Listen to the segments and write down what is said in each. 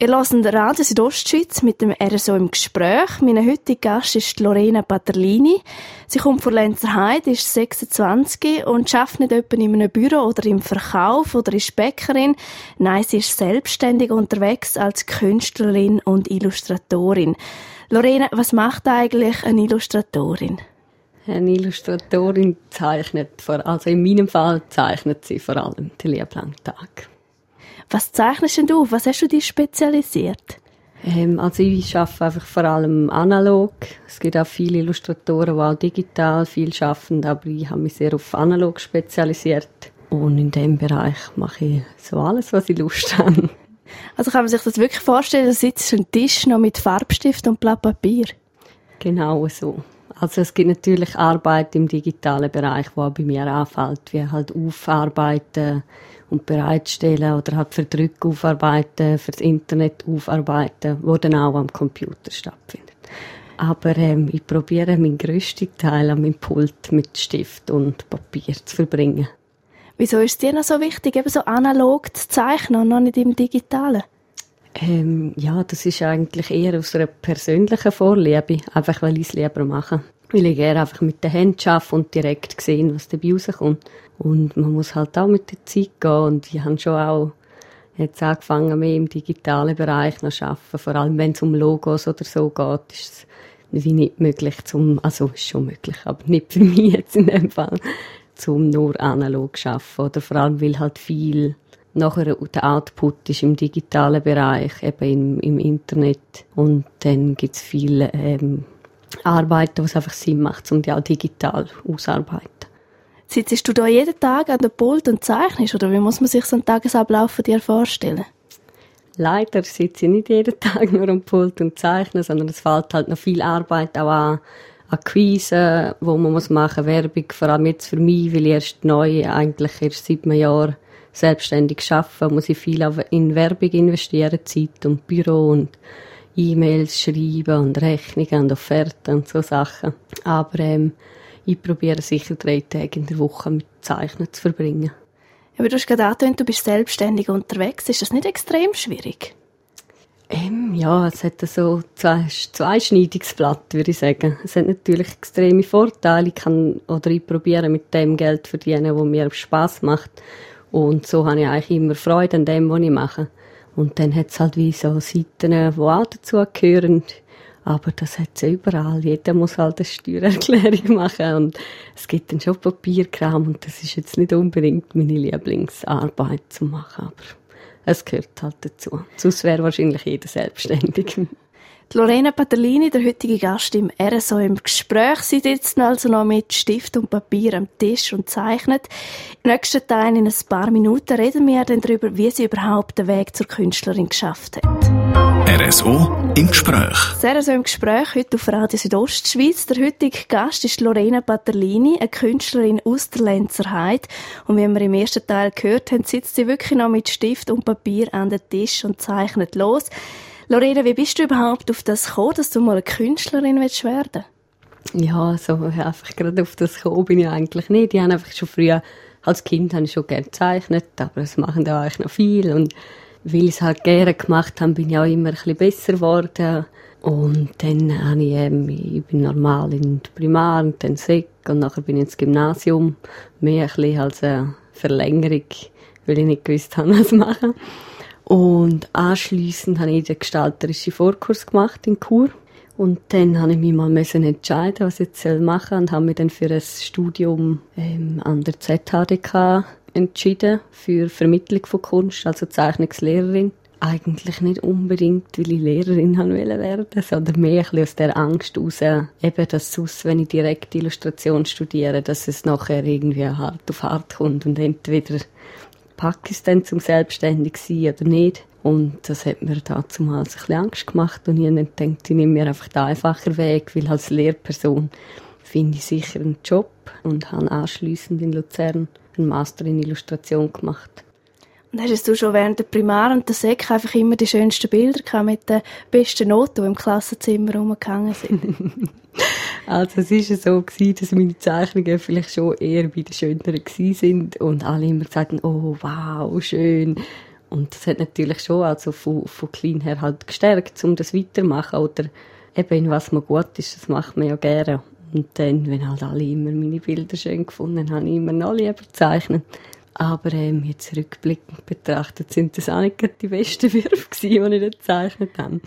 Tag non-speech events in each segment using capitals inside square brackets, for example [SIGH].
Ihr hört Radio Südostschweiz mit dem RSO im Gespräch. Mein heutiger Gast ist Lorena Paterlini. Sie kommt von Lenzerheide, ist 26 und arbeitet nicht etwa in einem Büro oder im Verkauf oder ist Bäckerin. Nein, sie ist selbstständig unterwegs als Künstlerin und Illustratorin. Lorena, was macht eigentlich eine Illustratorin? Eine Illustratorin zeichnet, vor, also in meinem Fall zeichnet sie vor allem den lieblangen Tag. Was zeichnest denn du? Was hast du dich spezialisiert? Ähm, also ich arbeite einfach vor allem analog. Es gibt auch viele Illustratoren, die auch digital viel arbeiten, aber ich habe mich sehr auf analog spezialisiert. Und in dem Bereich mache ich so alles, was ich Lust habe. Also kann man sich das wirklich vorstellen, da sitzt ein Tisch noch mit Farbstift und Blatt Papier? Genau so. Also es gibt natürlich Arbeit im digitalen Bereich, wo bei mir anfällt, wie halt aufarbeiten, und bereitstellen oder halt für Drück aufarbeiten, fürs Internet aufarbeiten, wo dann auch am Computer stattfindet. Aber ähm, ich probiere meinen grössten Teil an meinem Pult mit Stift und Papier zu verbringen. Wieso ist es dir noch so wichtig, eben so analog zu zeichnen und noch nicht im Digitalen? Ähm, ja, das ist eigentlich eher aus einer persönlichen Vorliebe, einfach weil ich es lieber mache. Weil ich gerne einfach mit den Händen arbeite und direkt sehen, was dabei rauskommt. Und man muss halt auch mit der Zeit gehen. Und ich habe schon auch jetzt angefangen, mehr im digitalen Bereich noch zu arbeiten. Vor allem, wenn es um Logos oder so geht, ist es wie nicht möglich zum, also ist schon möglich, aber nicht für [LAUGHS] mich jetzt in dem Fall, zum nur analog zu arbeiten. Oder vor allem, weil halt viel nachher der Output ist im digitalen Bereich, eben im, im Internet. Und dann gibt es viele ähm, Arbeiten, wo es einfach Sinn macht, um die auch digital auszuarbeiten. Sitzt du da jeden Tag an der Pult und zeichnest, oder wie muss man sich so einen Tagesablauf von dir vorstellen? Leider sitze ich nicht jeden Tag nur am Pult und zeichne, sondern es fällt halt noch viel Arbeit auch an, Quisen, wo man muss machen, Werbung, vor allem jetzt für mich, weil ich erst neu, eigentlich erst seit einem Jahr selbstständig arbeite, muss ich viel in Werbung investieren, Zeit und Büro und E-Mails schreiben und Rechnungen und Offerten und so Sachen. Aber ähm, ich probiere sicher drei Tage in der Woche mit Zeichnen zu verbringen. Aber du hast gerade angetönt, du bist selbstständig unterwegs. Ist das nicht extrem schwierig? Ähm, ja, es hat so zwei, zweischneidiges würde ich sagen. Es hat natürlich extreme Vorteile. Ich kann, oder ich probiere mit dem Geld verdienen, das mir Spaß macht. Und so habe ich eigentlich immer Freude an dem, was ich mache. Und dann hat es halt wie so Seiten, die auch dazu gehören. Aber das hat es überall. Jeder muss halt eine Steuererklärung [LAUGHS] machen. Und es gibt dann schon Papierkram. Und das ist jetzt nicht unbedingt meine Lieblingsarbeit zu machen. Aber es gehört halt dazu. Sonst wäre wahrscheinlich jeder selbstständig. [LAUGHS] Lorena Paterlini, der heutige Gast im RSO im Gespräch, Sie sitzt also noch mit Stift und Papier am Tisch und zeichnet. Im nächsten Teil, in ein paar Minuten, reden wir dann darüber, wie sie überhaupt den Weg zur Künstlerin geschafft hat. RSO im Gespräch. Das RSO im Gespräch heute auf Radio Südostschweiz. Der heutige Gast ist Lorena Paterlini, eine Künstlerin aus der Lenzerheide. Und wie wir im ersten Teil gehört haben, sitzt sie wirklich noch mit Stift und Papier an den Tisch und zeichnet los. Lorena, wie bist du überhaupt auf das gekommen, dass du mal eine Künstlerin willst werden Ja, so einfach gerade auf das gekommen bin ich eigentlich nicht. Ich habe einfach schon früher, als Kind habe ich schon gerne gezeichnet, aber es machen da eigentlich noch viel und weil ich es halt gerne gemacht habe, bin ich auch immer ein bisschen besser geworden. Und dann habe ich, ähm, ich bin normal in der Primar und dann Sek und nachher bin ich ins Gymnasium. Mehr ein bisschen als eine Verlängerung, weil ich nicht gewusst habe, was machen. Und anschliessend habe ich den gestalterischen Vorkurs gemacht in Chur. Und dann habe ich mich mal entscheiden, was ich jetzt machen soll und habe mich dann für ein Studium ähm, an der ZHDK entschieden, für Vermittlung von Kunst, also Zeichnungslehrerin. Eigentlich nicht unbedingt, weil ich Lehrerin haben werden sondern mehr aus der Angst heraus, eben, dass sonst, wenn ich direkt Illustration studiere, dass es nachher irgendwie hart auf hart kommt und entweder dann zum selbstständig sein oder nicht. Und das hat mir dazu mal ein bisschen Angst gemacht und ich habe gedacht, ich nehme mir einfach den einfachen Weg, weil als Lehrperson finde ich sicher einen Job und habe anschliessend in Luzern einen Master in Illustration gemacht. Und hast du schon während der Primar und der Sek einfach immer die schönsten Bilder gehabt mit den besten Noten, die im Klassenzimmer rumgehangen sind? [LAUGHS] Also es war so, gewesen, dass meine Zeichnungen vielleicht schon eher bei den schöneren sind und alle immer gesagt haben, oh wow, schön. Und das hat natürlich schon also von, von klein her halt gestärkt, um das weitermachen oder eben in was man gut ist, das macht man ja gerne. Und dann, wenn halt alle immer meine Bilder schön gefunden haben, habe ich immer noch lieber gezeichnet. Aber ähm, jetzt rückblickend betrachtet sind das auch nicht die besten Würfe gewesen, die ich gezeichnet habe.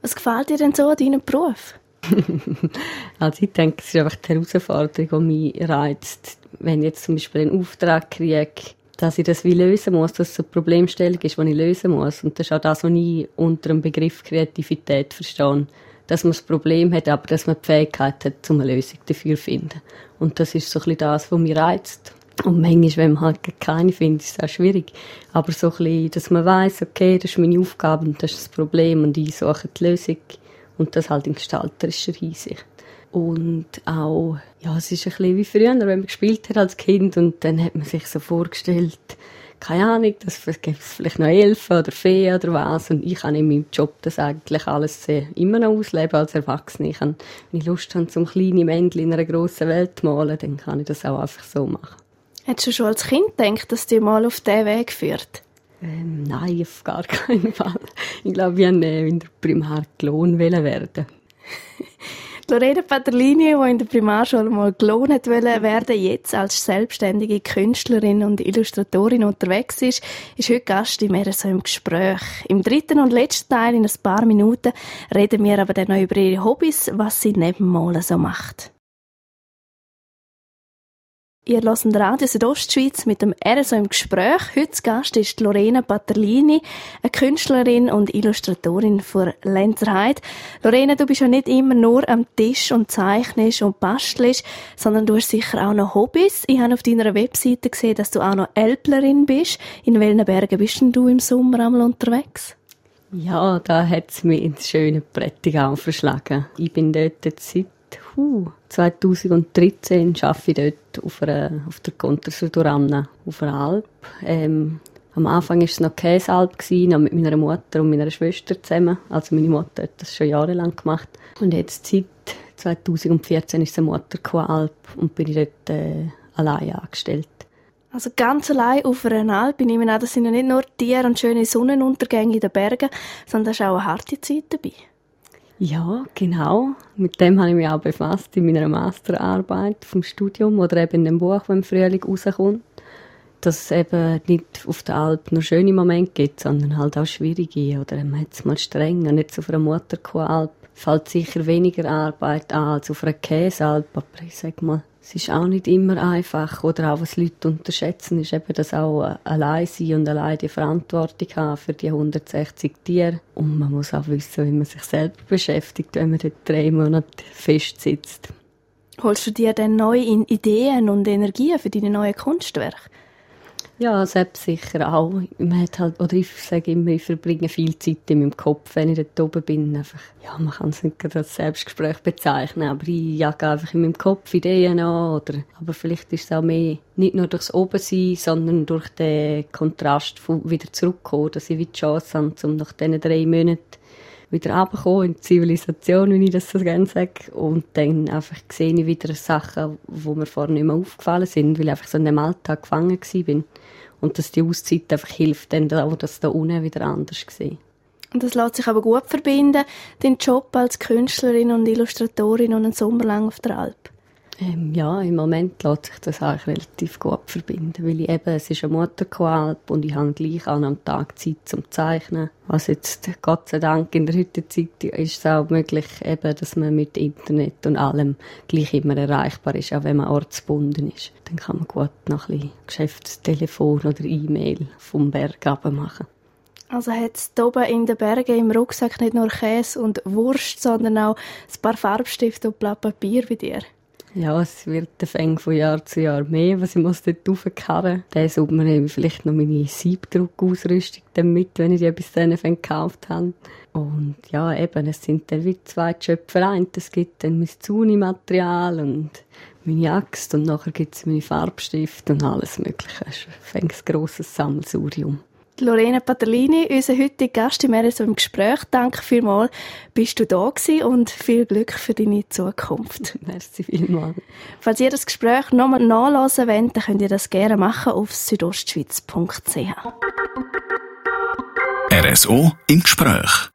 Was gefällt dir denn so an deinem Beruf? [LAUGHS] also ich denke, es ist einfach die Herausforderung, die mich reizt. Wenn ich jetzt zum Beispiel einen Auftrag kriege, dass ich das wie lösen muss, dass es eine Problemstellung ist, die ich lösen muss. Und das ist auch das, was ich unter dem Begriff Kreativität verstehe. Dass man das Problem hat, aber dass man die Fähigkeit hat, eine Lösung dafür zu finden. Und das ist so ein bisschen das, was mich reizt. Und manchmal, wenn man halt keine findet, ist es auch schwierig. Aber so ein bisschen, dass man weiß, okay, das ist meine Aufgabe und das ist das Problem und ich suche die Lösung. Und das halt in gestalterischer Hinsicht. Und auch, ja, es ist ein bisschen wie früher, wenn man gespielt hat als Kind und dann hat man sich so vorgestellt, keine Ahnung, das gibt es vielleicht noch Elfen oder Feen oder was. Und ich kann in meinem Job das eigentlich alles immer noch ausleben als Erwachsene. Ich kann, wenn ich Lust habe, zum kleinen Männchen in einer grossen Welt zu malen, dann kann ich das auch einfach so machen. Hättest du schon als Kind gedacht, dass dir mal auf diesen Weg führt? Ähm, nein, auf gar [LAUGHS] keinen Fall. Ich glaube, ich wollte in der Primar Klon werden. [LAUGHS] Lorena Paterlini, die in der Primarschule mal gelohnt werden, jetzt als selbstständige Künstlerin und Illustratorin unterwegs ist, ist heute Gast im RSO im Gespräch. Im dritten und letzten Teil, in ein paar Minuten, reden wir aber dann noch über ihre Hobbys, was sie neben Malen so macht. Ihr hört Radio Südostschweiz mit dem RSO im Gespräch. Heute Gast ist Lorena Paterlini, eine Künstlerin und Illustratorin für Lenzerheide. Lorena, du bist ja nicht immer nur am Tisch und zeichnest und bastelst, sondern du hast sicher auch noch Hobbys. Ich habe auf deiner Webseite gesehen, dass du auch noch Elblerin bist. In welchen Bergen bist denn du im Sommer einmal unterwegs? Ja, da hat es mich ins schöne Prättigau verschlagen. Ich bin dort seit uh, 2013 arbeite ich dort auf, einer, auf der Contersudurana, auf einer Alp. Ähm, am Anfang war es noch Käsealp, noch mit meiner Mutter und meiner Schwester zusammen. Also meine Mutter hat das schon jahrelang gemacht. Und jetzt seit 2014 ist eine Motorqualp und bin ich dort äh, allein angestellt. Also ganz allein auf einer Alp. Ich nehme an, das sind ja nicht nur Tiere und schöne Sonnenuntergänge in den Bergen, sondern da ist auch eine harte Zeit dabei. Ja, genau. Mit dem habe ich mich auch befasst in meiner Masterarbeit vom Studium oder eben in dem Buch, das im Frühling rauskommt. Dass es eben nicht auf der Alp nur schöne Momente gibt, sondern halt auch schwierige. Oder man hat es mal streng. Und jetzt auf einer Mutterkuh-Alp fällt sicher weniger Arbeit an als auf einer Käsealp. Aber ich sag mal, es ist auch nicht immer einfach. Oder auch, was Leute unterschätzen, ist eben, dass auch allein sein und allein die Verantwortung haben für die 160 Tiere. Und man muss auch wissen, wie man sich selber beschäftigt, wenn man dort drei Monate festsitzt. Holst du dir dann neue Ideen und Energien für deine neuen Kunstwerke? Ja, selbst sicher auch. Man hat halt, oder ich sage immer, ich verbringe viel Zeit in meinem Kopf, wenn ich dort oben bin. Einfach, ja, man kann es nicht als Selbstgespräch bezeichnen, aber ich jage einfach in meinem Kopf Ideen an. Oder, aber vielleicht ist es auch mehr, nicht nur durchs Obensein, sondern durch den Kontrast von wieder zurückkommen, dass ich wie die Chance habe, um nach diesen drei Monaten wieder runterkommen in die Zivilisation, wie ich das so gerne sage. Und dann einfach sehe ich wieder Sachen, die mir vorher nicht mehr aufgefallen sind, weil ich einfach so in dem Alltag gefangen war. Und dass die Auszeit einfach hilft, dann auch das da unten wieder anders sehen. Und das lässt sich aber gut verbinden, den Job als Künstlerin und Illustratorin und einen Sommer lang auf der Alp. Ähm, ja, im Moment lässt sich das eigentlich relativ gut verbinden, weil ich eben, es ist eine Mutterkoalp und ich habe gleich an am Tag Zeit zum Zeichnen. Was jetzt, Gott sei Dank, in der heutigen Zeit ist es auch möglich, eben, dass man mit Internet und allem gleich immer erreichbar ist, auch wenn man ortsbunden ist. Dann kann man gut noch ein bisschen Geschäftstelefon oder E-Mail vom Berg machen. Also hat es oben in den Bergen im Rucksack nicht nur Käse und Wurst, sondern auch ein paar Farbstifte und Blatt Papier bei dir? Ja, es wird Fäng von Jahr zu Jahr mehr, was ich muss dort raufkarren. Dann sollte man vielleicht noch meine Siebdruckausrüstung mit, wenn ich die bis dann gekauft habe. Und ja, eben, es sind dann wie zwei Jobs vereint. Es gibt dann mein Zuni-Material und meine Axt und nachher gibt es meine Farbstift und alles mögliche. Es ist ein grosses Sammelsurium. Lorena Paterlini, unser heutiger Gast im RSO im Gespräch. Danke vielmals, bist du da gewesen und viel Glück für deine Zukunft. [LAUGHS] Merci vielmals. Falls ihr das Gespräch nochmal nachlesen wollt, dann könnt ihr das gerne machen auf südostschweiz.ch. RSO im Gespräch.